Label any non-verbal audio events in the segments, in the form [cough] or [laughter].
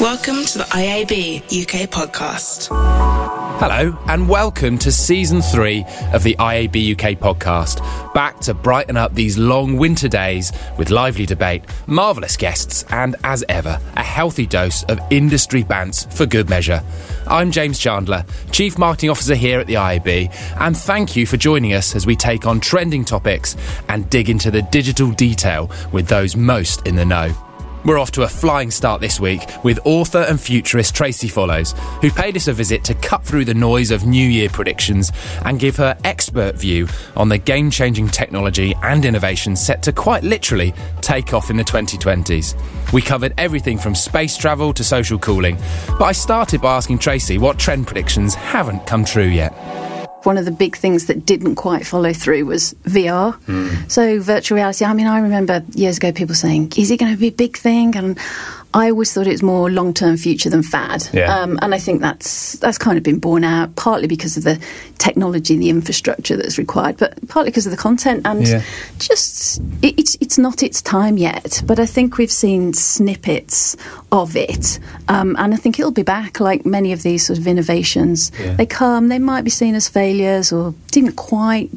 Welcome to the IAB UK podcast. Hello, and welcome to season three of the IAB UK podcast. Back to brighten up these long winter days with lively debate, marvellous guests, and as ever, a healthy dose of industry bants for good measure. I'm James Chandler, Chief Marketing Officer here at the IAB, and thank you for joining us as we take on trending topics and dig into the digital detail with those most in the know. We're off to a flying start this week with author and futurist Tracey Follows, who paid us a visit to cut through the noise of New Year predictions and give her expert view on the game changing technology and innovation set to quite literally take off in the 2020s. We covered everything from space travel to social cooling, but I started by asking Tracey what trend predictions haven't come true yet one of the big things that didn't quite follow through was VR. Mm. So virtual reality. I mean, I remember years ago people saying, "Is it going to be a big thing?" And I always thought it's more long term future than fad. Yeah. Um, and I think that's that's kind of been borne out partly because of the technology, and the infrastructure that's required, but partly because of the content and yeah. just it, it's it's not its time yet. But I think we've seen snippets of it, um, and I think it'll be back. Like many of these sort of innovations, yeah. they come, they might be seen as failures or didn't quite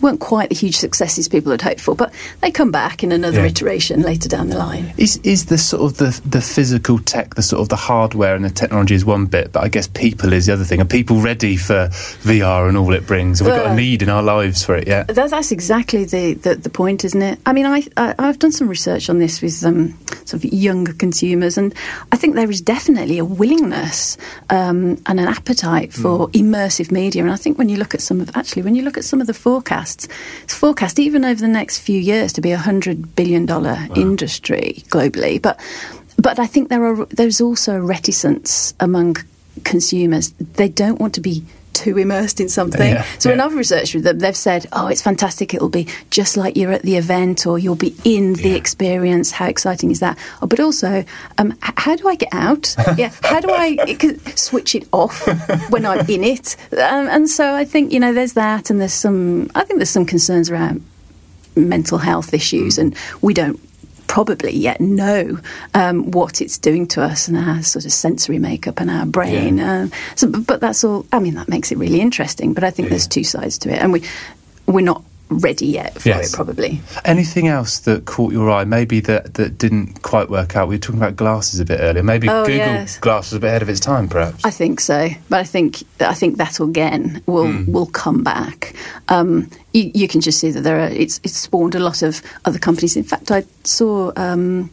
weren't quite the huge successes people had hoped for, but they come back in another Yeah. iteration later down the line. Is is the sort of the the physical tech, the sort of the hardware and the technology is one bit, but I guess people is the other thing. Are people ready for VR and all it brings? Have we got a need in our lives for it yet? That, that's exactly the, the, the point, isn't it? I mean, I, I, I've done some research on this with um, sort of younger consumers, and I think there is definitely a willingness um, and an appetite for immersive media. And I think when you look at some of, actually, when you look at some of the forecasts, it's forecast even over the next few years to be a $100 billion industry globally. But, but I think there are, there's also a reticence among consumers. They don't want to be too immersed in something. Yeah, so when yeah. I've researched with them, they've said, "Oh, it's fantastic. It'll be just like you're at the event, or you'll be in the Yeah. experience. How exciting is that?" Oh, but also, um, h- how do I get out? [laughs] yeah, how do I it could switch it off when I'm in it? Um, and so I think you know, there's that, and there's some. I think there's some concerns around mental health issues, Mm. and we don't probably yet know um, what it's doing to us and our sort of sensory makeup and our brain. Yeah. Um, so, but, but that's all. I mean, that makes it really interesting. But I think Yeah. there's two sides to it, and we we're not ready yet for Yes. it. Probably. Anything else that caught your eye? Maybe that, that didn't quite work out. We were talking about glasses a bit earlier. Maybe Oh, Google yes. Glass was a bit ahead of its time, perhaps. I think so, but I think I think that again will Hmm. will come back. Um, you, you can just see that there are. It's it's spawned a lot of other companies. In fact, I saw. Um,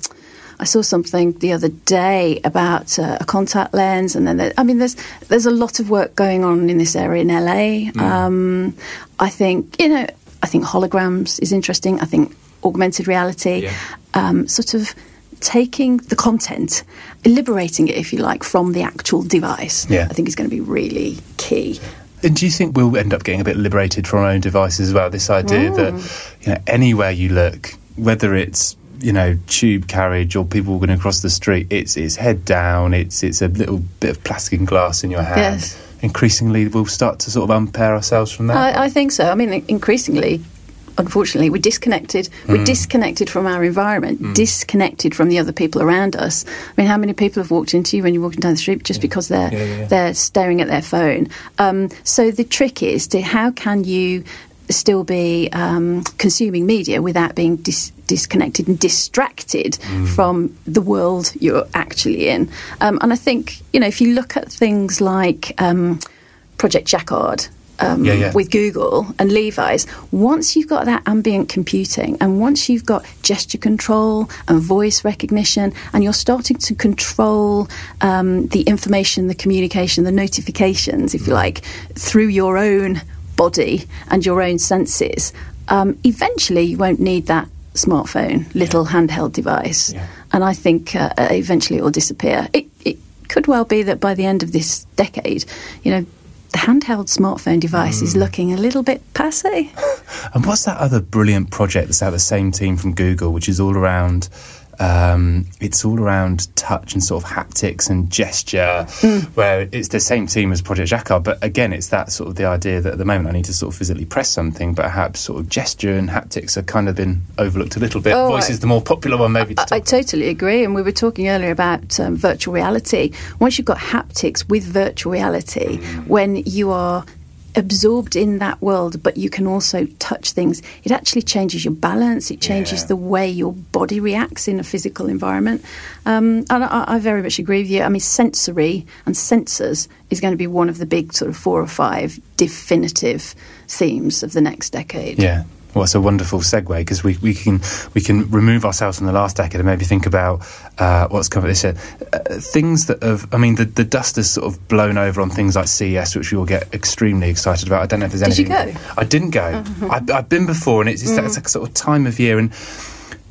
I saw something the other day about uh, a contact lens, and then there, I mean, there's there's a lot of work going on in this area in LA. Hmm. Um, I think you know, I think holograms is interesting. I think augmented reality, Yeah. um, sort of taking the content, liberating it, if you like, from the actual device. Yeah. I think is going to be really key. And do you think we'll end up getting a bit liberated from our own devices as well? This idea that you know anywhere you look, whether it's you know tube carriage or people walking across the street, it's it's head down. It's it's a little bit of plastic and glass in your hand. Yes. Increasingly, we'll start to sort of unpair ourselves from that. I, I think so. I mean, increasingly, unfortunately, we're disconnected. We're disconnected from our environment, disconnected from the other people around us. I mean, how many people have walked into you when you're walking down the street just because they're Yeah, yeah, yeah. they're staring at their phone? Um, so the trick is to how can you still be um, consuming media without being dis- disconnected and distracted Hmm. from the world you're actually in. Um, and I think you know if you look at things like um, Project Jacquard. Um, Yeah, yeah. With Google and Levi's, once you've got that ambient computing and once you've got gesture control and voice recognition, and you're starting to control um, the information, the communication, the notifications, if you Mm. like, through your own body and your own senses, um, eventually you won't need that smartphone, little handheld device. Yeah. And I think uh, eventually it will disappear. It, it could well be that by the end of this decade, you know, the handheld smartphone device Mm. is looking a little bit passe. [laughs] And what's that other brilliant project that's out of the same team from Google, which is all around Um, it's all around touch and sort of haptics and gesture, Hmm. where it's the same team as Project Jacquard. But again, it's that sort of the idea that at the moment I need to sort of physically press something, but perhaps sort of gesture and haptics have kind of been overlooked a little bit. Oh, Voice I- is the more popular one, maybe. I, I totally agree. And we were talking earlier about um, virtual reality. Once you've got haptics with virtual reality, Mm. when you are absorbed in that world, but you can also touch things, it actually changes your balance. It changes Yeah. the way your body reacts in a physical environment. Um, and I, I very much agree with you. I mean, sensory and sensors is going to be one of the big sort of four or five definitive themes of the next decade. Yeah. Well, it's a wonderful segue because we, we can we can remove ourselves from the last decade and maybe think about uh, what's coming this year. Uh, things that have, I mean, the, the dust has sort of blown over on things like CES, which we all get extremely excited about. I don't know if there's Did you anything. go? I didn't go. I've, I've been before, and it's, it's that it's a sort of time of year, and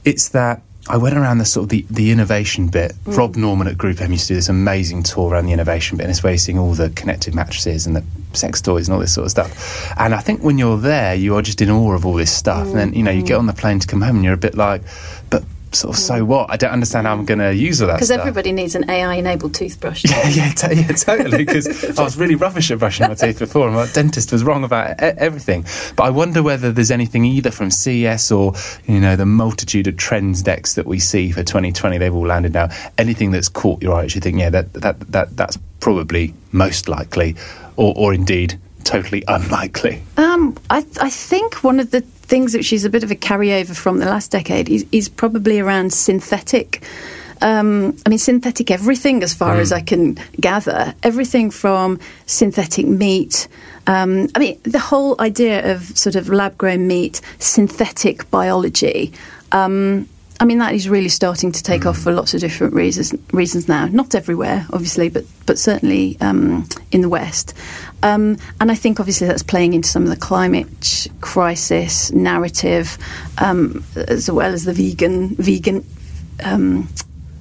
it's that. I went around the sort of the, the innovation bit. Mm. Rob Norman at Group M used to do this amazing tour around the innovation bit, and it's where you're seeing all the connected mattresses and the sex toys and all this sort of stuff. And I think when you're there, you are just in awe of all this stuff. Mm. And then, you know, you get on the plane to come home and you're a bit like, but sort of, so what? I don't understand how I'm going to use all that Because everybody needs an AI-enabled toothbrush. [laughs] Yeah, yeah, t- yeah, totally. Because I was really rubbish at brushing my teeth before, and my dentist was wrong about e- everything. But I wonder whether there's anything either from CES or you know the multitude of trends decks that we see for 2020. They've all landed now. Anything that's caught your eye, you think, yeah, that that that that's probably most likely, or or indeed totally unlikely. Um, I, I think one of the things which is a bit of a carryover from the last decade is, is probably around synthetic. Um, I mean, synthetic everything, as far as I can gather. Everything from synthetic meat. Um, I mean, the whole idea of sort of lab grown meat, synthetic biology. Um, I mean, that is really starting to take off for lots of different reasons. Reasons now, not everywhere, obviously, but but certainly um, in the West. Um, and I think obviously that's playing into some of the climate crisis narrative, um, as well as the vegan vegan um,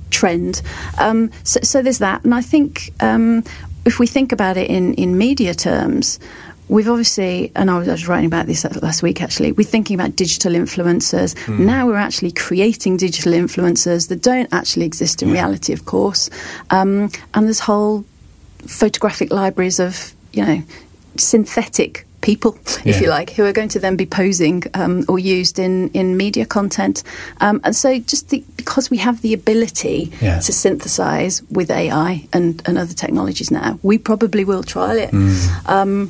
trend. Um, so, so there's that, and I think um, if we think about it in in media terms. We've obviously, and I was, I was writing about this last week actually, we're thinking about digital influencers. Now we're actually creating digital influencers that don't actually exist in reality, of course. Um, and there's whole photographic libraries of, you know, synthetic people, if you like, who are going to then be posing um, or used in, in media content. Um, and so, just the, because we have the ability Yeah. to synthesize with AI and, and other technologies now, we probably will trial it. Um,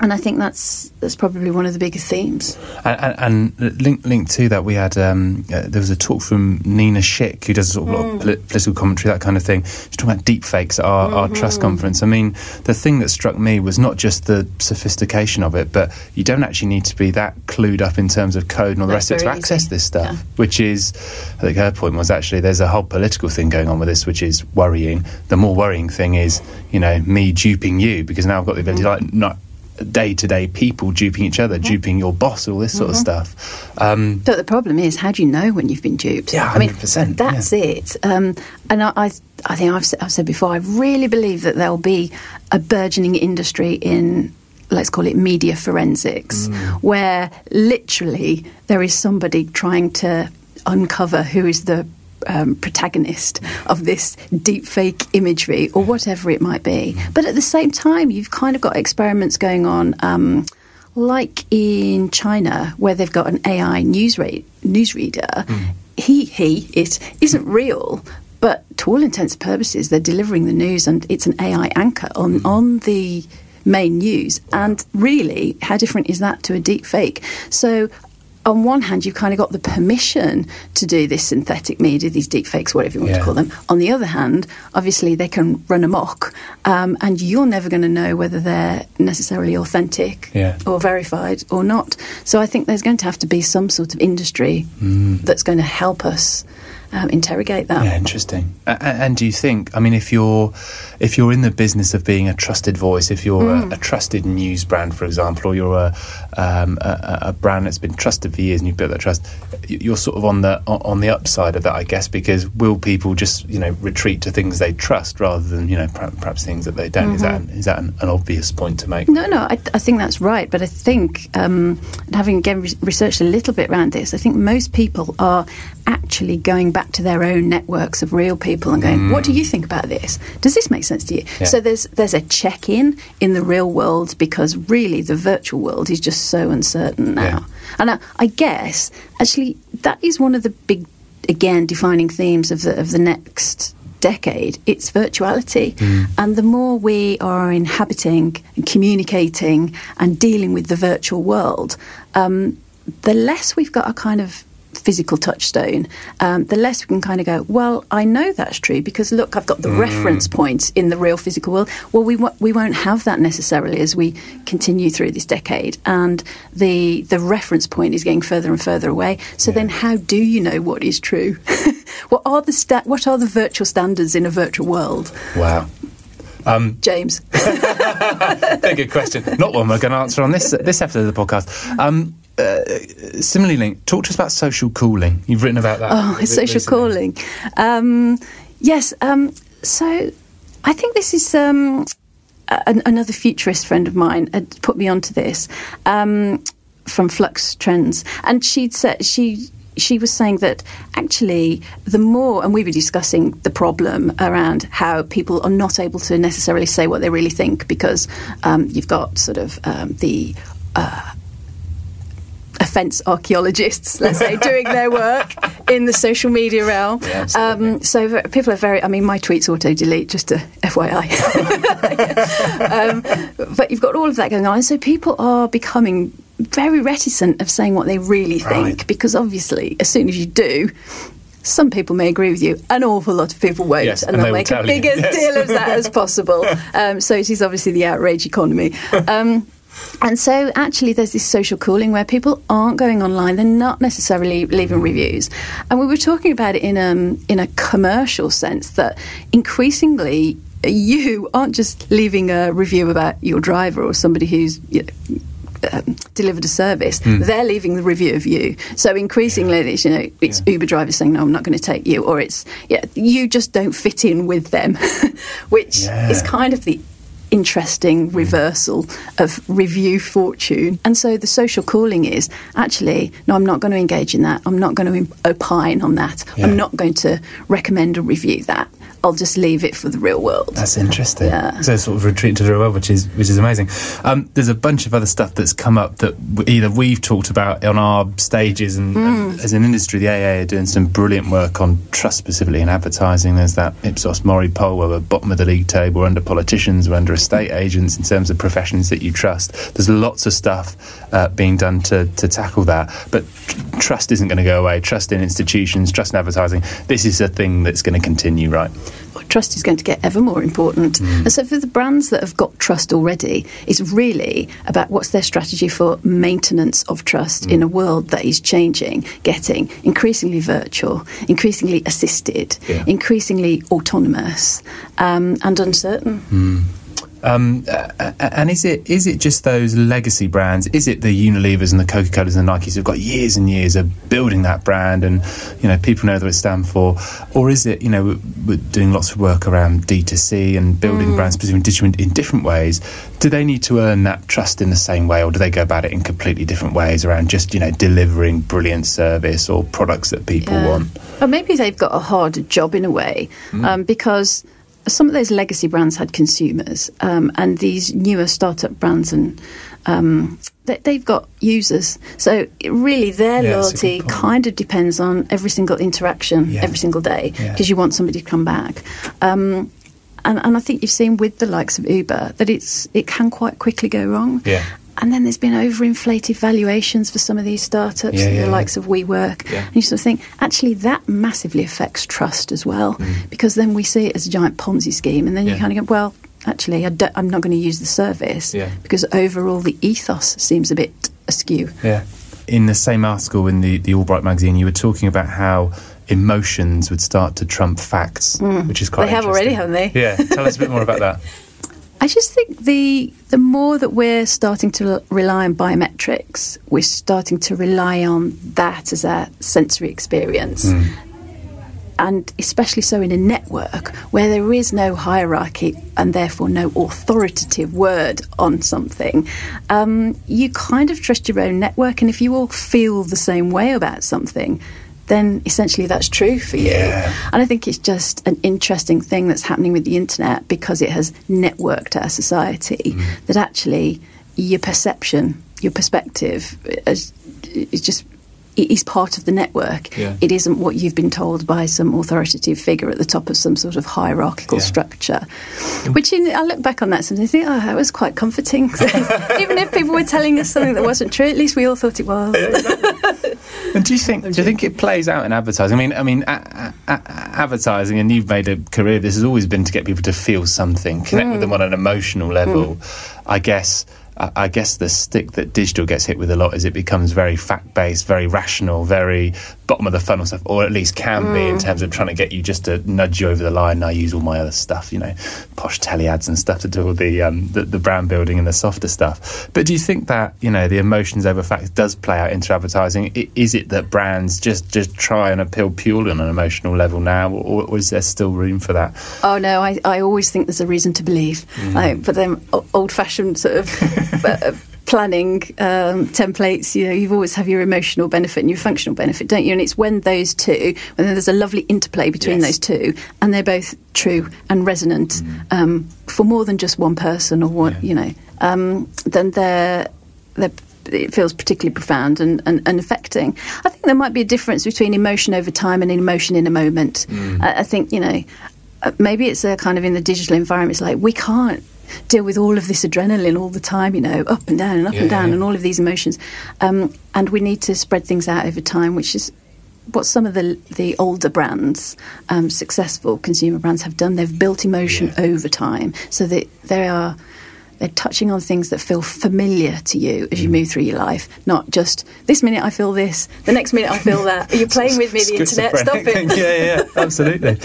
and I think that's that's probably one of the biggest themes. And, and, and link, linked to that, we had um, uh, there was a talk from Nina Schick, who does sort of a lot of poli- political commentary, that kind of thing. She's talking about deep fakes at our, our trust conference. I mean, the thing that struck me was not just the sophistication of it, but you don't actually need to be that clued up in terms of code and all the That's rest of it to access easy. this stuff. Yeah. Which is, I think her point was actually there's a whole political thing going on with this, which is worrying. The more worrying thing is, you know, me duping you because now I've got the ability, like, not day to day people duping each other, duping your boss, all this sort of stuff. Um, But the problem is, how do you know when you've been duped? Yeah, I mean, 100%, that's it. Um, and I, I, I think I've, I've said before, I really believe that there'll be a burgeoning industry in, let's call it media forensics, where literally there is somebody trying to uncover who is the um, protagonist of this deep fake imagery or whatever it might be. But at the same time, you've kind of got experiments going on. Um, like in China, where they've got an AI news ra- newsreader, he, he, it isn't real, but to all intents and purposes, they're delivering the news and it's an AI anchor on, on the main news. And really, how different is that to a deep fake? So, on one hand, you've kind of got the permission to do this synthetic media, these deep fakes, whatever you want Yeah. to call them. On the other hand, obviously they can run amok, um, and you're never going to know whether they're necessarily authentic Yeah. or verified or not. So I think there's going to have to be some sort of industry that's going to help us um, interrogate that. Yeah, interesting. A- a- And do you think? I mean, if you're if you're in the business of being a trusted voice, if you're a, a trusted news brand, for example, or you're a, um, a a- brand that's been trusted for years and you've built that trust, you're sort of on the on the upside of that, I guess. Because will people just you know retreat to things they trust rather than you know perhaps, things that they don't? Is that an, is that an, an obvious point to make? No, no, I, I think that's right. But I think, um, having again re- researched a little bit around this, I think most people are actually going back to their own networks of real people and going, "What do you think about this? Does this make sense to you?" Yeah. So there's there's a check in in the real world because really the virtual world is just so uncertain now. Yeah. And I, I guess actually that is one of the big, again, defining themes of the of the next decade. It's virtuality, and the more we are inhabiting and communicating and dealing with the virtual world, um, the less we've got a kind of physical touchstone, um, the less we can kind of go, well, I know that's true because look, I've got the reference points in the real physical world. Well, we w- we won't have that necessarily as we continue through this decade, and the the reference point is getting further and further away. So then, how do you know what is true? [laughs] what are the sta- what are the virtual standards in a virtual world, Wow. James? [laughs] Very good question. Not one we're going to answer on this this episode of the podcast. Um, uh, similarly, linked, talk to us about social cooling. You've written about that. Oh, social recently. calling. Um, yes. Um, so I think this is um, a- another futurist friend of mine had put me onto this um, from Flux Trends, and she'd said she. She was saying that actually, the more, and we were discussing the problem around how people are not able to necessarily say what they really think because um, you've got sort of um, the offence archaeologists, let's say, doing their work in the social media realm. Yeah, um, so people are very, I mean, my tweets auto delete, just to FYI. [laughs] um, but you've got all of that going on. And so people are becoming very reticent of saying what they really think Right. because obviously, as soon as you do, some people may agree with you, an awful lot of people won't, Yes, and and they'll make a big Yes. deal of that as [laughs] possible. Um, so it is obviously the outrage economy. Um, and so, actually, there's this social cooling where people aren't going online; they're not necessarily leaving reviews. And we were talking about it in um, in a commercial sense that increasingly you aren't just leaving a review about your driver or somebody who's you know, um, delivered a service, they're leaving the review of you. So increasingly, it's, you know, it's Uber drivers saying, "No, I'm not going to take you," or it's yeah, you just don't fit in with them, [laughs] which Yeah. is kind of the interesting reversal of review fortune. And so the social cooling is actually, no, I'm not going to engage in that. I'm not going to opine on that. Yeah. I'm not going to recommend or review that. I'll just leave it for the real world. That's interesting. Yeah. So sort of retreat to the real world, which is which is amazing. Um, there's a bunch of other stuff that's come up that either we've talked about on our stages, and, and as an industry, the AA are doing some brilliant work on trust specifically in advertising. There's that Ipsos Mori poll where we're bottom of the league table, we're under politicians, we're under estate agents in terms of professions that you trust. There's lots of stuff uh, being done to to tackle that, but tr- trust isn't going to go away. Trust in institutions, trust in advertising. This is a thing that's going to continue, right? Well, trust is going to get ever more important. And so, for the brands that have got trust already, it's really about what's their strategy for maintenance of trust in a world that is changing, getting increasingly virtual, increasingly assisted, Yeah. increasingly autonomous, um, and uncertain. Um, and is it is it just those legacy brands? Is it the Unilevers and the Coca Colas and the Nikes who've got years and years of building that brand, and you know people know what it stands for, or is it you know we're, doing lots of work around D 2 C and building brands specifically in different, in different ways? Do they need to earn that trust in the same way, or do they go about it in completely different ways around just you know delivering brilliant service or products that people Yeah. want? Or maybe they've got a harder job in a way um, because some of those legacy brands had consumers, um, and these newer startup brands and um, they, they've got users. So it really, their Yeah, that's a good loyalty kind of depends on every single interaction, Yeah. every single day, Yeah. because you want somebody to come back. Um, and, and I think you've seen with the likes of Uber that it's it can quite quickly go wrong. Yeah. And then there's been overinflated valuations for some of these startups, Yeah, yeah, the yeah. likes of WeWork. Yeah. And you sort of think, actually, that massively affects trust as well, Mm. because then we see it as a giant Ponzi scheme, and then you kind of go, well, actually, I I'm not going to use the service Yeah. because overall the ethos seems a bit askew. Yeah. In the same article in the, the Albright magazine, you were talking about how emotions would start to trump facts, which is quite Mm. They have already, haven't they? Yeah. Tell us a bit more about that. [laughs] I just think the the more that we're starting to rely on biometrics, we're starting to rely on that as a sensory experience. And especially so in a network where there is no hierarchy and therefore no authoritative word on something, um, you kind of trust your own network. And if you all feel the same way about something, then essentially that's true for you. Yeah. And I think it's just an interesting thing that's happening with the internet because it has networked our society Mm. that actually your perception, your perspective is, is just it is part of the network. Yeah. It isn't what you've been told by some authoritative figure at the top of some sort of hierarchical Yeah. structure. Mm. Which in, I look back on that and think, oh, that was quite comforting. [laughs] Even if people were telling us something that wasn't true, at least we all thought it was. And do you think? Do you think it plays out in advertising? I mean, I mean, a- a- a- advertising, and you've made a career. This has always been to get people to feel something, connect with mm. them on an emotional level. Mm. I guess. I guess the stick that digital gets hit with a lot is it becomes very fact based, very rational, very bottom of the funnel stuff, or at least can be in terms of trying to get you just to nudge you over the line. I use all my other stuff, you know, posh telly ads and stuff to do all the, um, the the brand building and the softer stuff. But do you think that you know the emotions over facts does play out into advertising? Is it that brands just just try and appeal purely on an emotional level now, or, or is there still room for that? Oh no, I, I always think there's a reason to believe. Like, but then old fashioned sort of [laughs] uh, planning um, templates, you know, you always have your emotional benefit and your functional benefit, don't you? And it's when those two, when there's a lovely interplay between Yes. those two, and they're both true and resonant um, for more than just one person or one, Yeah. you know, um, then they're they're it feels particularly profound and, and, and affecting. I think there might be a difference between emotion over time and emotion in a moment. I, I think, you know, uh, maybe it's a kind of in the digital environment, it's like we can't deal with all of this adrenaline all the time, you know, up and down and up Yeah, and down yeah. and all of these emotions. Um, and we need to spread things out over time, which is what some of the the older brands, um, successful consumer brands, have done. They've built emotion Yeah. over time, so that they are they're touching on things that feel familiar to you as you move through your life, not just this minute I feel this, the next minute I feel that. Are you playing with me, the internet? Stop it. [laughs] yeah, yeah, absolutely.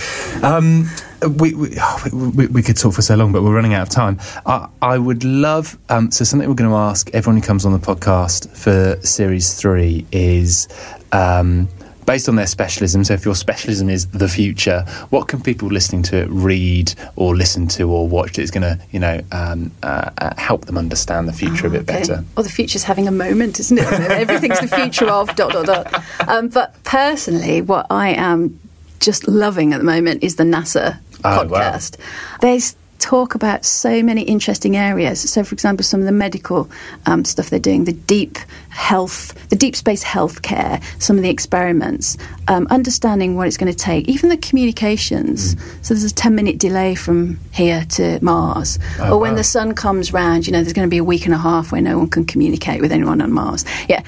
Um, we, we, oh, we, we- we could talk for so long, but we're running out of time. I, I would love um, so something we're going to ask everyone who comes on the podcast for series three is. Um, Based on their specialism, so if your specialism is the future, what can people listening to it read or listen to or watch that's going to, you know, um, uh, uh, help them understand the future a bit Okay. better? Well, the future's having a moment, isn't it? Everything's the future of dot dot dot. Um, but personally, what I am just loving at the moment is the NASA Oh, podcast. They s- talk about so many interesting areas. So, for example, some of the medical um, stuff they're doing, the deep health, the deep space healthcare, some of the experiments, um, understanding what it's going to take, even the communications. Mm. So, there's a 10 minute delay from here to Mars. Oh, or when wow. the sun comes round, you know, there's going to be a week and a half where no one can communicate with anyone on Mars. Yeah,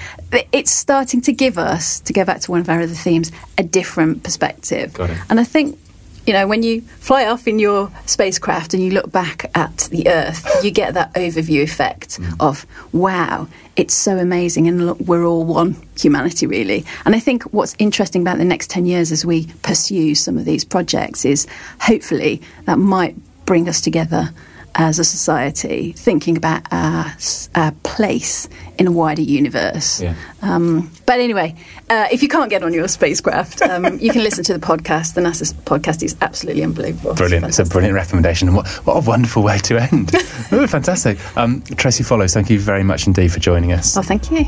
it's starting to give us, to go back to one of our other themes, a different perspective. Got it. And I think, you know, when you fly off in your spacecraft and you look back at the Earth, you get that overview effect mm. of, wow, it's so amazing, and look, we're all one humanity, really. And I think what's interesting about the next 10 years as we pursue some of these projects is hopefully that might bring us together as a society, thinking about our, our place in a wider universe. Yeah. Um, but anyway, uh, if you can't get on your spacecraft, um, you can listen to the podcast. The NASA podcast is absolutely unbelievable. Brilliant. It's a brilliant recommendation. And what, what a wonderful way to end. [laughs] oh, fantastic. Um, Tracey Follows, thank you very much indeed for joining us. Well, thank you.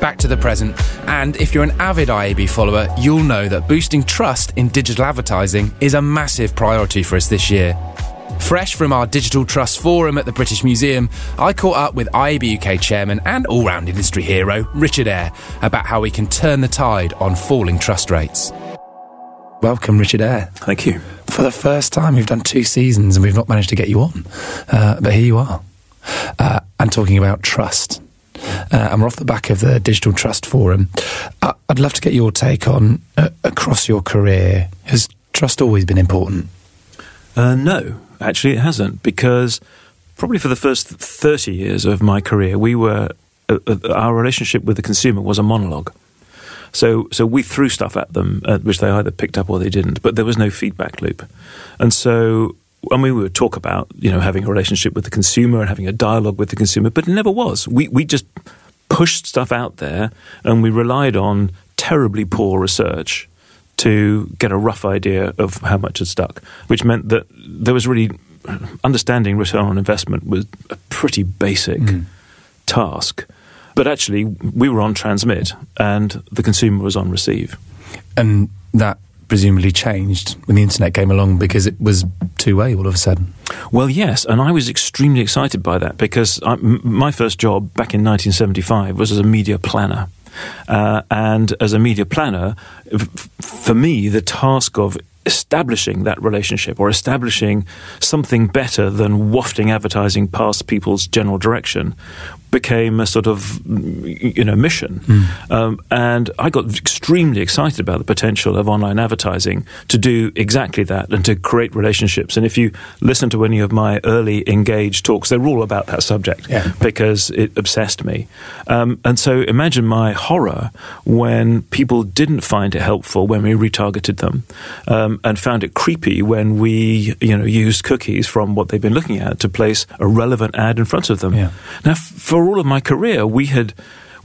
Back to the present. And if you're an avid IAB follower, you'll know that boosting trust in digital advertising is a massive priority for us this year. Fresh from our Digital Trust Forum at the British Museum, I caught up with IAB UK chairman and all round industry hero, Richard Eyre, about how we can turn the tide on falling trust rates. Welcome, Richard Eyre. Thank you. For the first time, we've done two seasons and we've not managed to get you on. Uh, but here you are. Uh, and talking about trust. Uh, and we're off the back of the Digital Trust Forum. Uh, I'd love to get your take on uh, across your career. Has trust always been important? Uh, no, actually, it hasn't, because probably for the first 30 years of my career, we were uh, uh, our relationship with the consumer was a monologue. So, so we threw stuff at them, uh, which they either picked up or they didn't, but there was no feedback loop. And so, I mean, we would talk about, you know, having a relationship with the consumer and having a dialogue with the consumer, but it never was. We, we just pushed stuff out there and we relied on terribly poor research to get a rough idea of how much had stuck, which meant that there was really understanding return on investment was a pretty basic mm. task. But actually, we were on transmit, and the consumer was on receive. And that presumably changed when the internet came along because it was two way all of a sudden. Well, yes, and I was extremely excited by that because I, m- my first job back in 1975 was as a media planner. Uh, and as a media planner, f- for me, the task of establishing that relationship or establishing something better than wafting advertising past people's general direction became a sort of you know mission mm. um, and I got extremely excited about the potential of online advertising to do exactly that and to create relationships and if you listen to any of my early engaged talks they're all about that subject yeah. because it obsessed me um, and so imagine my horror when people didn't find it helpful when we retargeted them um, and found it creepy when we, you know, used cookies from what they've been looking at to place a relevant ad in front of them. Yeah. Now, f- for all of my career, we had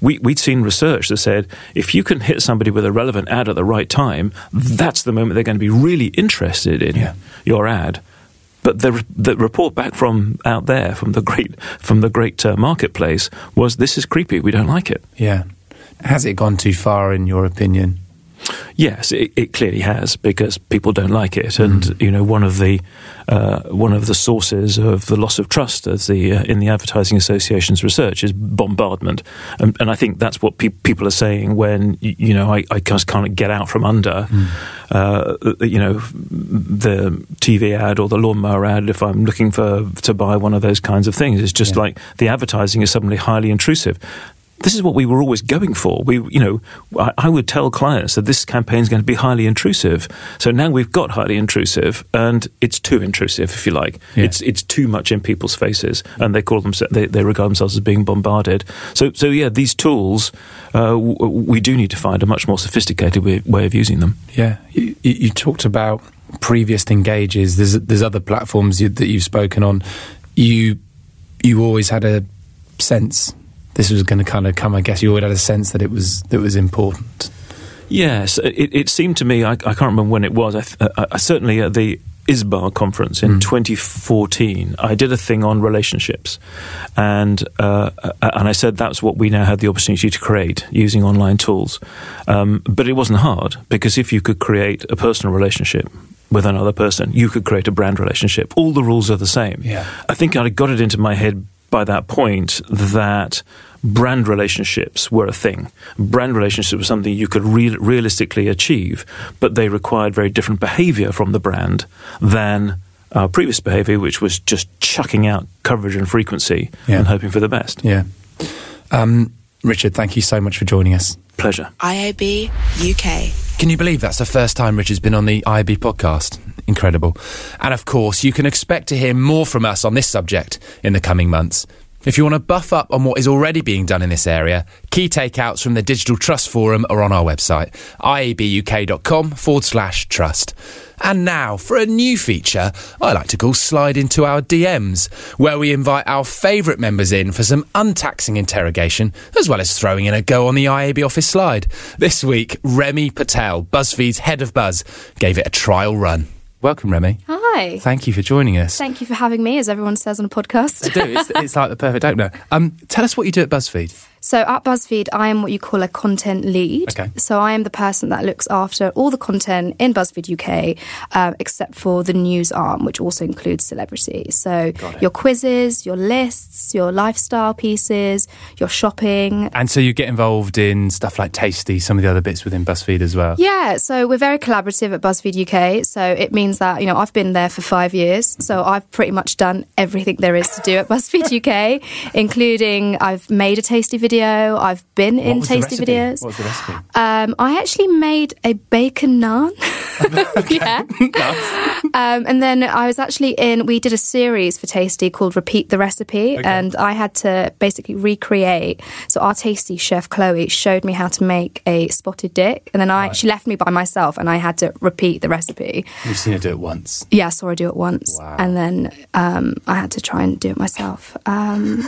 we, would seen research that said if you can hit somebody with a relevant ad at the right time, that's the moment they're going to be really interested in yeah. your ad. But the, the report back from out there, from the great from the great uh, marketplace, was this is creepy. We don't like it. Yeah. Has it gone too far, in your opinion? Yes, it, it, clearly has because people don't like it, and mm. you know one of the uh, one of the sources of the loss of trust, as the uh, in the Advertising Association's research, is bombardment, and, and I think that's what pe- people are saying when you know I, I, just can't get out from under, mm. uh, you know, the TV ad or the lawnmower ad. If I'm looking for to buy one of those kinds of things, it's just yeah. like the advertising is suddenly highly intrusive this is what we were always going for. We, you know, I, I, would tell clients that this campaign is going to be highly intrusive. So now we've got highly intrusive, and it's too intrusive, if you like. Yeah. It's it's too much in people's faces, and they call them they, they regard themselves as being bombarded. So so yeah, these tools uh, w- we do need to find a much more sophisticated way, way of using them. Yeah, you, you, talked about previous engages. There's there's other platforms you, that you've spoken on. You you always had a sense this was going to kind of come. I guess you always had a sense that it was that was important. Yes, it, it seemed to me. I, I, can't remember when it was. I, I, certainly at the ISBA conference in mm. 2014, I did a thing on relationships, and uh, and I said that's what we now had the opportunity to create using online tools. Um, but it wasn't hard because if you could create a personal relationship with another person, you could create a brand relationship. All the rules are the same. Yeah. I think I got it into my head by that point that brand relationships were a thing. Brand relationships were something you could re- realistically achieve, but they required very different behavior from the brand than our previous behavior, which was just chucking out coverage and frequency yeah. and hoping for the best. Yeah. Um, Richard, thank you so much for joining us. Pleasure. IAB UK. Can you believe that's the first time Richard's been on the IAB podcast? Incredible. And of course, you can expect to hear more from us on this subject in the coming months. If you want to buff up on what is already being done in this area, key takeouts from the Digital Trust Forum are on our website, iabuk.com forward slash trust. And now for a new feature I like to call Slide into Our DMs, where we invite our favourite members in for some untaxing interrogation, as well as throwing in a go on the IAB office slide. This week, Remee Patel, BuzzFeed's head of buzz, gave it a trial run. Welcome, Remee. Hi. Thank you for joining us. Thank you for having me, as everyone says on a podcast. I do. It's, it's like the perfect opener. Um, tell us what you do at BuzzFeed. So at BuzzFeed, I am what you call a content lead. Okay. So I am the person that looks after all the content in BuzzFeed UK, uh, except for the news arm, which also includes celebrities. So your quizzes, your lists, your lifestyle pieces, your shopping. And so you get involved in stuff like Tasty, some of the other bits within BuzzFeed as well. Yeah. So we're very collaborative at BuzzFeed UK. So it means that you know I've been there for five years, so I've pretty much done everything there is to do at [laughs] BuzzFeed UK, including I've made a Tasty video video. I've been what in tasty videos. What was the recipe? Um, I actually made a bacon naan. [laughs] [laughs] yeah. um, and then I was actually in, we did a series for Tasty called Repeat the Recipe. Okay. And I had to basically recreate. So our Tasty chef, Chloe, showed me how to make a spotted dick. And then I, right. she left me by myself and I had to repeat the recipe. You've seen her do it once? Yeah, I saw her do it once. Wow. And then um, I had to try and do it myself. Um,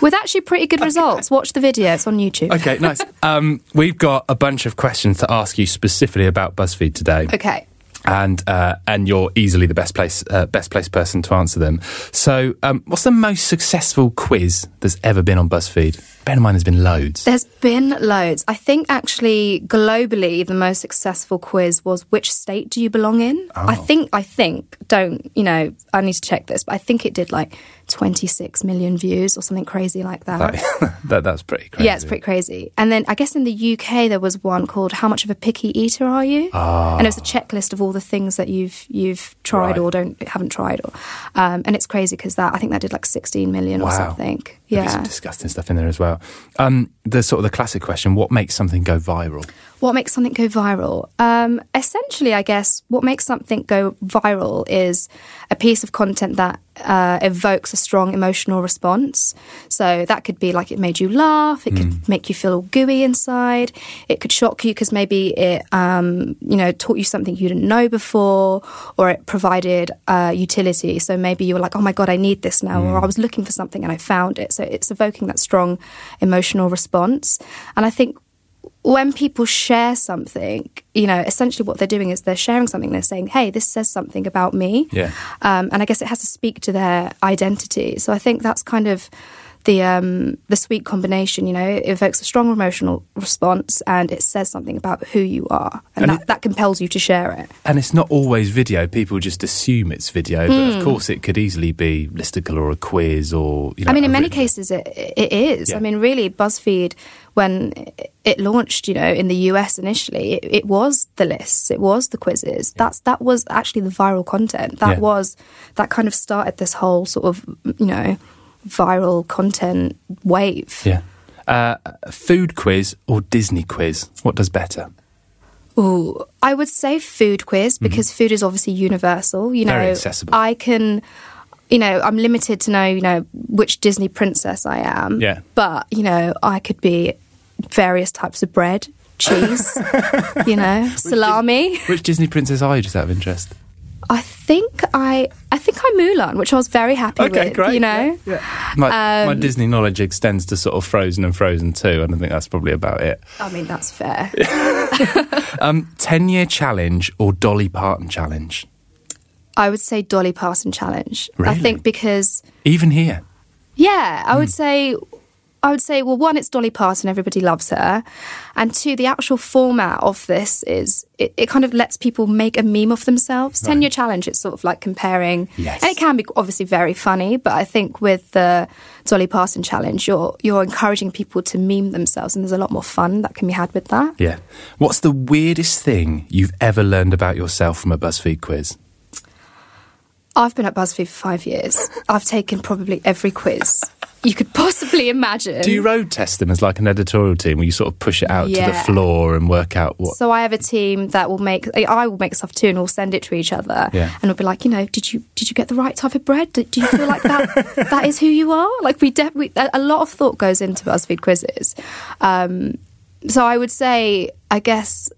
with actually pretty good [laughs] results. Watch the video, it's on YouTube. Okay, nice. [laughs] Um, we've got a bunch of questions to ask you specifically about BuzzFeed today. Okay. and uh, and you're easily the best place uh, best place person to answer them. So, um, what's the most successful quiz that's ever been on BuzzFeed? Bear in mind, there's been loads. There's been loads. I think actually globally the most successful quiz was which state do you belong in? I think I think don't you know I need to check this, but I think it did like 26 million views or something crazy like that. That, [laughs] that that's pretty crazy. Yeah, it's pretty crazy. And then I guess in the UK there was one called "How much of a picky eater are you?" and it was a checklist of all the things that you've you've tried Right. or don't haven't tried, or um, and it's crazy because that I think that did like 16 million or something. There'll Yeah. some disgusting stuff in there as well. Um, the sort of the classic question: What makes something go viral? What makes something go viral? Um, essentially, I guess what makes something go viral is a piece of content that uh, evokes a strong emotional response. So that could be like it made you laugh, it could make you feel all gooey inside, it could shock you because maybe it, um, you know, taught you something you didn't know before, or it provided uh, utility. So maybe you were like, oh my god, I need this now, or I was looking for something and I found it. So it's evoking that strong emotional response, and I think when people share something, you know, essentially what they're doing is they're sharing something. They're saying, "Hey, this says something about me," Yeah. um, and I guess it has to speak to their identity. So I think that's kind of the um, the sweet combination. You know, it evokes a strong emotional response, and it says something about who you are, and, And that, it- that compels you to share it. And it's not always video. People just assume it's video, but Hmm. of course it could easily be listicle or a quiz or. You know, I mean, in many cases, it, it is. Yeah. I mean, really, BuzzFeed, when it launched, you know, in the US initially, it, it was the lists, it was the quizzes. That's that was actually the viral content. That Yeah. was that kind of started this whole sort of, you know, viral content wave. Yeah. Uh, food quiz or Disney quiz? What does better? Ooh, I would say food quiz because food is obviously universal. You know, Mm-hmm. Very accessible. I can, you know, I'm limited to know, you know, which Disney princess I am. Yeah. But you know, I could be various types of bread, cheese, [laughs] you know, salami. Which Disney princess are you, just out of interest? I think I, I think I'm Mulan, which I was very happy with. Great. You know, My, my Um, Disney knowledge extends to sort of Frozen and Frozen 2, and I think that's probably about it. I mean that's fair. [laughs] Um, 10 year challenge or Dolly Parton challenge? I would say Dolly Parton challenge. Really? I think because Even here. Yeah, I would Hmm. say I would say well one it's Dolly Parton everybody loves her. And two the actual format of this is it, it kind of lets people make a meme of themselves. 10 year challenge it's sort of like comparing. Yes. and it can be obviously very funny but I think with the Dolly Parton challenge you're you're encouraging people to meme themselves and there's a lot more fun that can be had with that. Yeah. What's the weirdest thing you've ever learned about yourself from a BuzzFeed quiz? I've been at BuzzFeed for 5 years. I've taken probably every quiz you could possibly imagine Do you road test them as like an editorial team where you sort of push it out to the floor and work out what? So I have a team that will make. I will make stuff too, and we'll send it to each other. Yeah. And we'll be like, you know, did you did you get the right type of bread? Do, do you feel like that [laughs] that is who you are? Like we a lot of thought goes into BuzzFeed quizzes. Um, so I would say, I guess,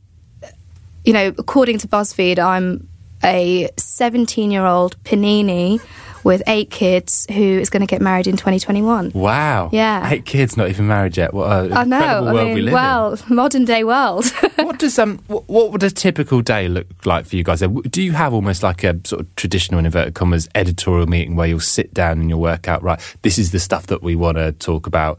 you know, according to BuzzFeed, I'm a 17 year old panini with eight kids who is going to get married in 2021. Wow. Yeah. Eight kids not even married yet. What a I know. I world mean, we live well, modern day world. [laughs] What does um what, what would a typical day look like for you guys? Do you have almost like a sort of traditional in inverted commas editorial meeting where you'll sit down and you'll work out right? This is the stuff that we want to talk about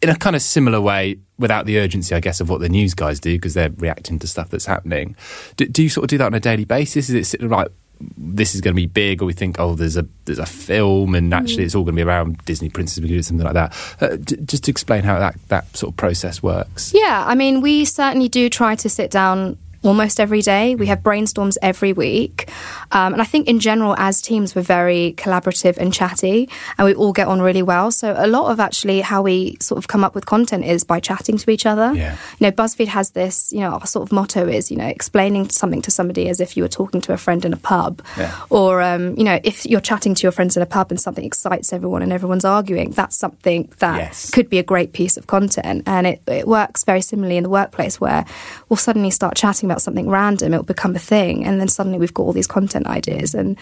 in a kind of similar way, without the urgency, I guess, of what the news guys do because they're reacting to stuff that's happening. Do, do you sort of do that on a daily basis? Is it like this is going to be big, or we think, oh, there's a there's a film, and actually it's all going to be around Disney Princess, we could do something like that. Uh, d- just to explain how that that sort of process works. Yeah, I mean, we certainly do try to sit down almost every day. We have brainstorms every week. Um, and I think in general, as teams, we're very collaborative and chatty and we all get on really well. So a lot of actually how we sort of come up with content is by chatting to each other. Yeah. You know, BuzzFeed has this, you know, our sort of motto is, you know, explaining something to somebody as if you were talking to a friend in a pub. Yeah. Or, um, you know, if you're chatting to your friends in a pub and something excites everyone and everyone's arguing, that's something that Yes. could be a great piece of content. And it, it works very similarly in the workplace where we'll suddenly start chatting about something random, it'll become a thing, and then suddenly we've got all these content ideas. And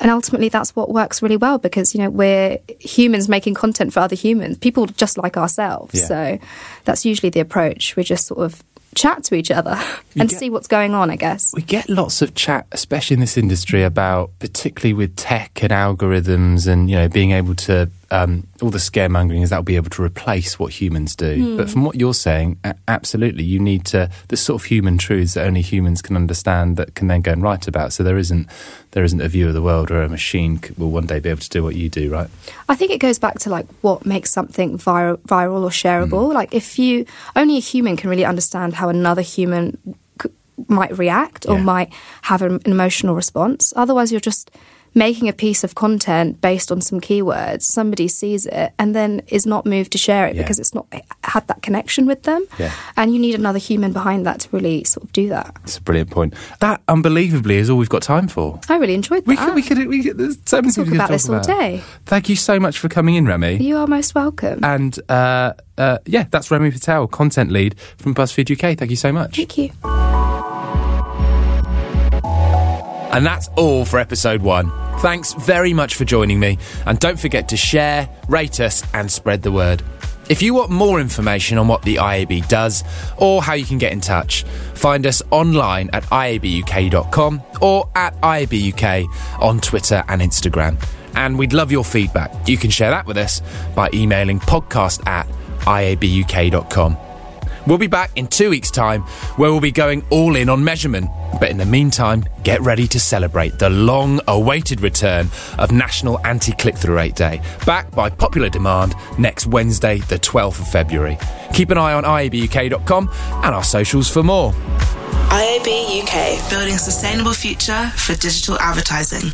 and ultimately that's what works really well because, you know, we're humans making content for other humans, people just like ourselves. Yeah. So that's usually the approach. We just sort of chat to each other [laughs] and get- see what's going on, I guess. We get lots of chat, especially in this industry, about particularly with tech and algorithms and you know being able to um, all the scaremongering is that will be able to replace what humans do. But from what you're saying, absolutely, you need to the sort of human truths that only humans can understand that can then go and write about. So there isn't there isn't a view of the world where a machine will one day be able to do what you do, right? I think it goes back to like what makes something viral, viral or shareable. Like if you only a human can really understand how another human c- might react or Yeah. might have an, an emotional response. Otherwise, you're just making a piece of content based on some keywords. Somebody sees it and then is not moved to share it Yeah. because it's not had that connection with them. Yeah. And you need another human behind that to really sort of do that. It's a brilliant point. That unbelievably is all we've got time for. I really enjoyed that. We could, we could, we could, there's so many Talk things we could about this all day. Thank you so much for coming in, Remee. you are most welcome. And uh, uh, yeah, that's Remee Patel, content lead from BuzzFeed UK. Thank you so much. Thank you. And that's all for episode one. Thanks very much for joining me. And don't forget to share, rate us, and spread the word. If you want more information on what the IAB does or how you can get in touch, find us online at iabuk.com or at iabuk on Twitter and Instagram. And we'd love your feedback. You can share that with us by emailing podcast at iabuk.com. We'll be back in two weeks' time where we'll be going all in on measurement. But in the meantime, get ready to celebrate the long awaited return of National Anti Click Through Rate Day, backed by popular demand next Wednesday, the 12th of February. Keep an eye on iabuk.com and our socials for more. IAB UK, building a sustainable future for digital advertising.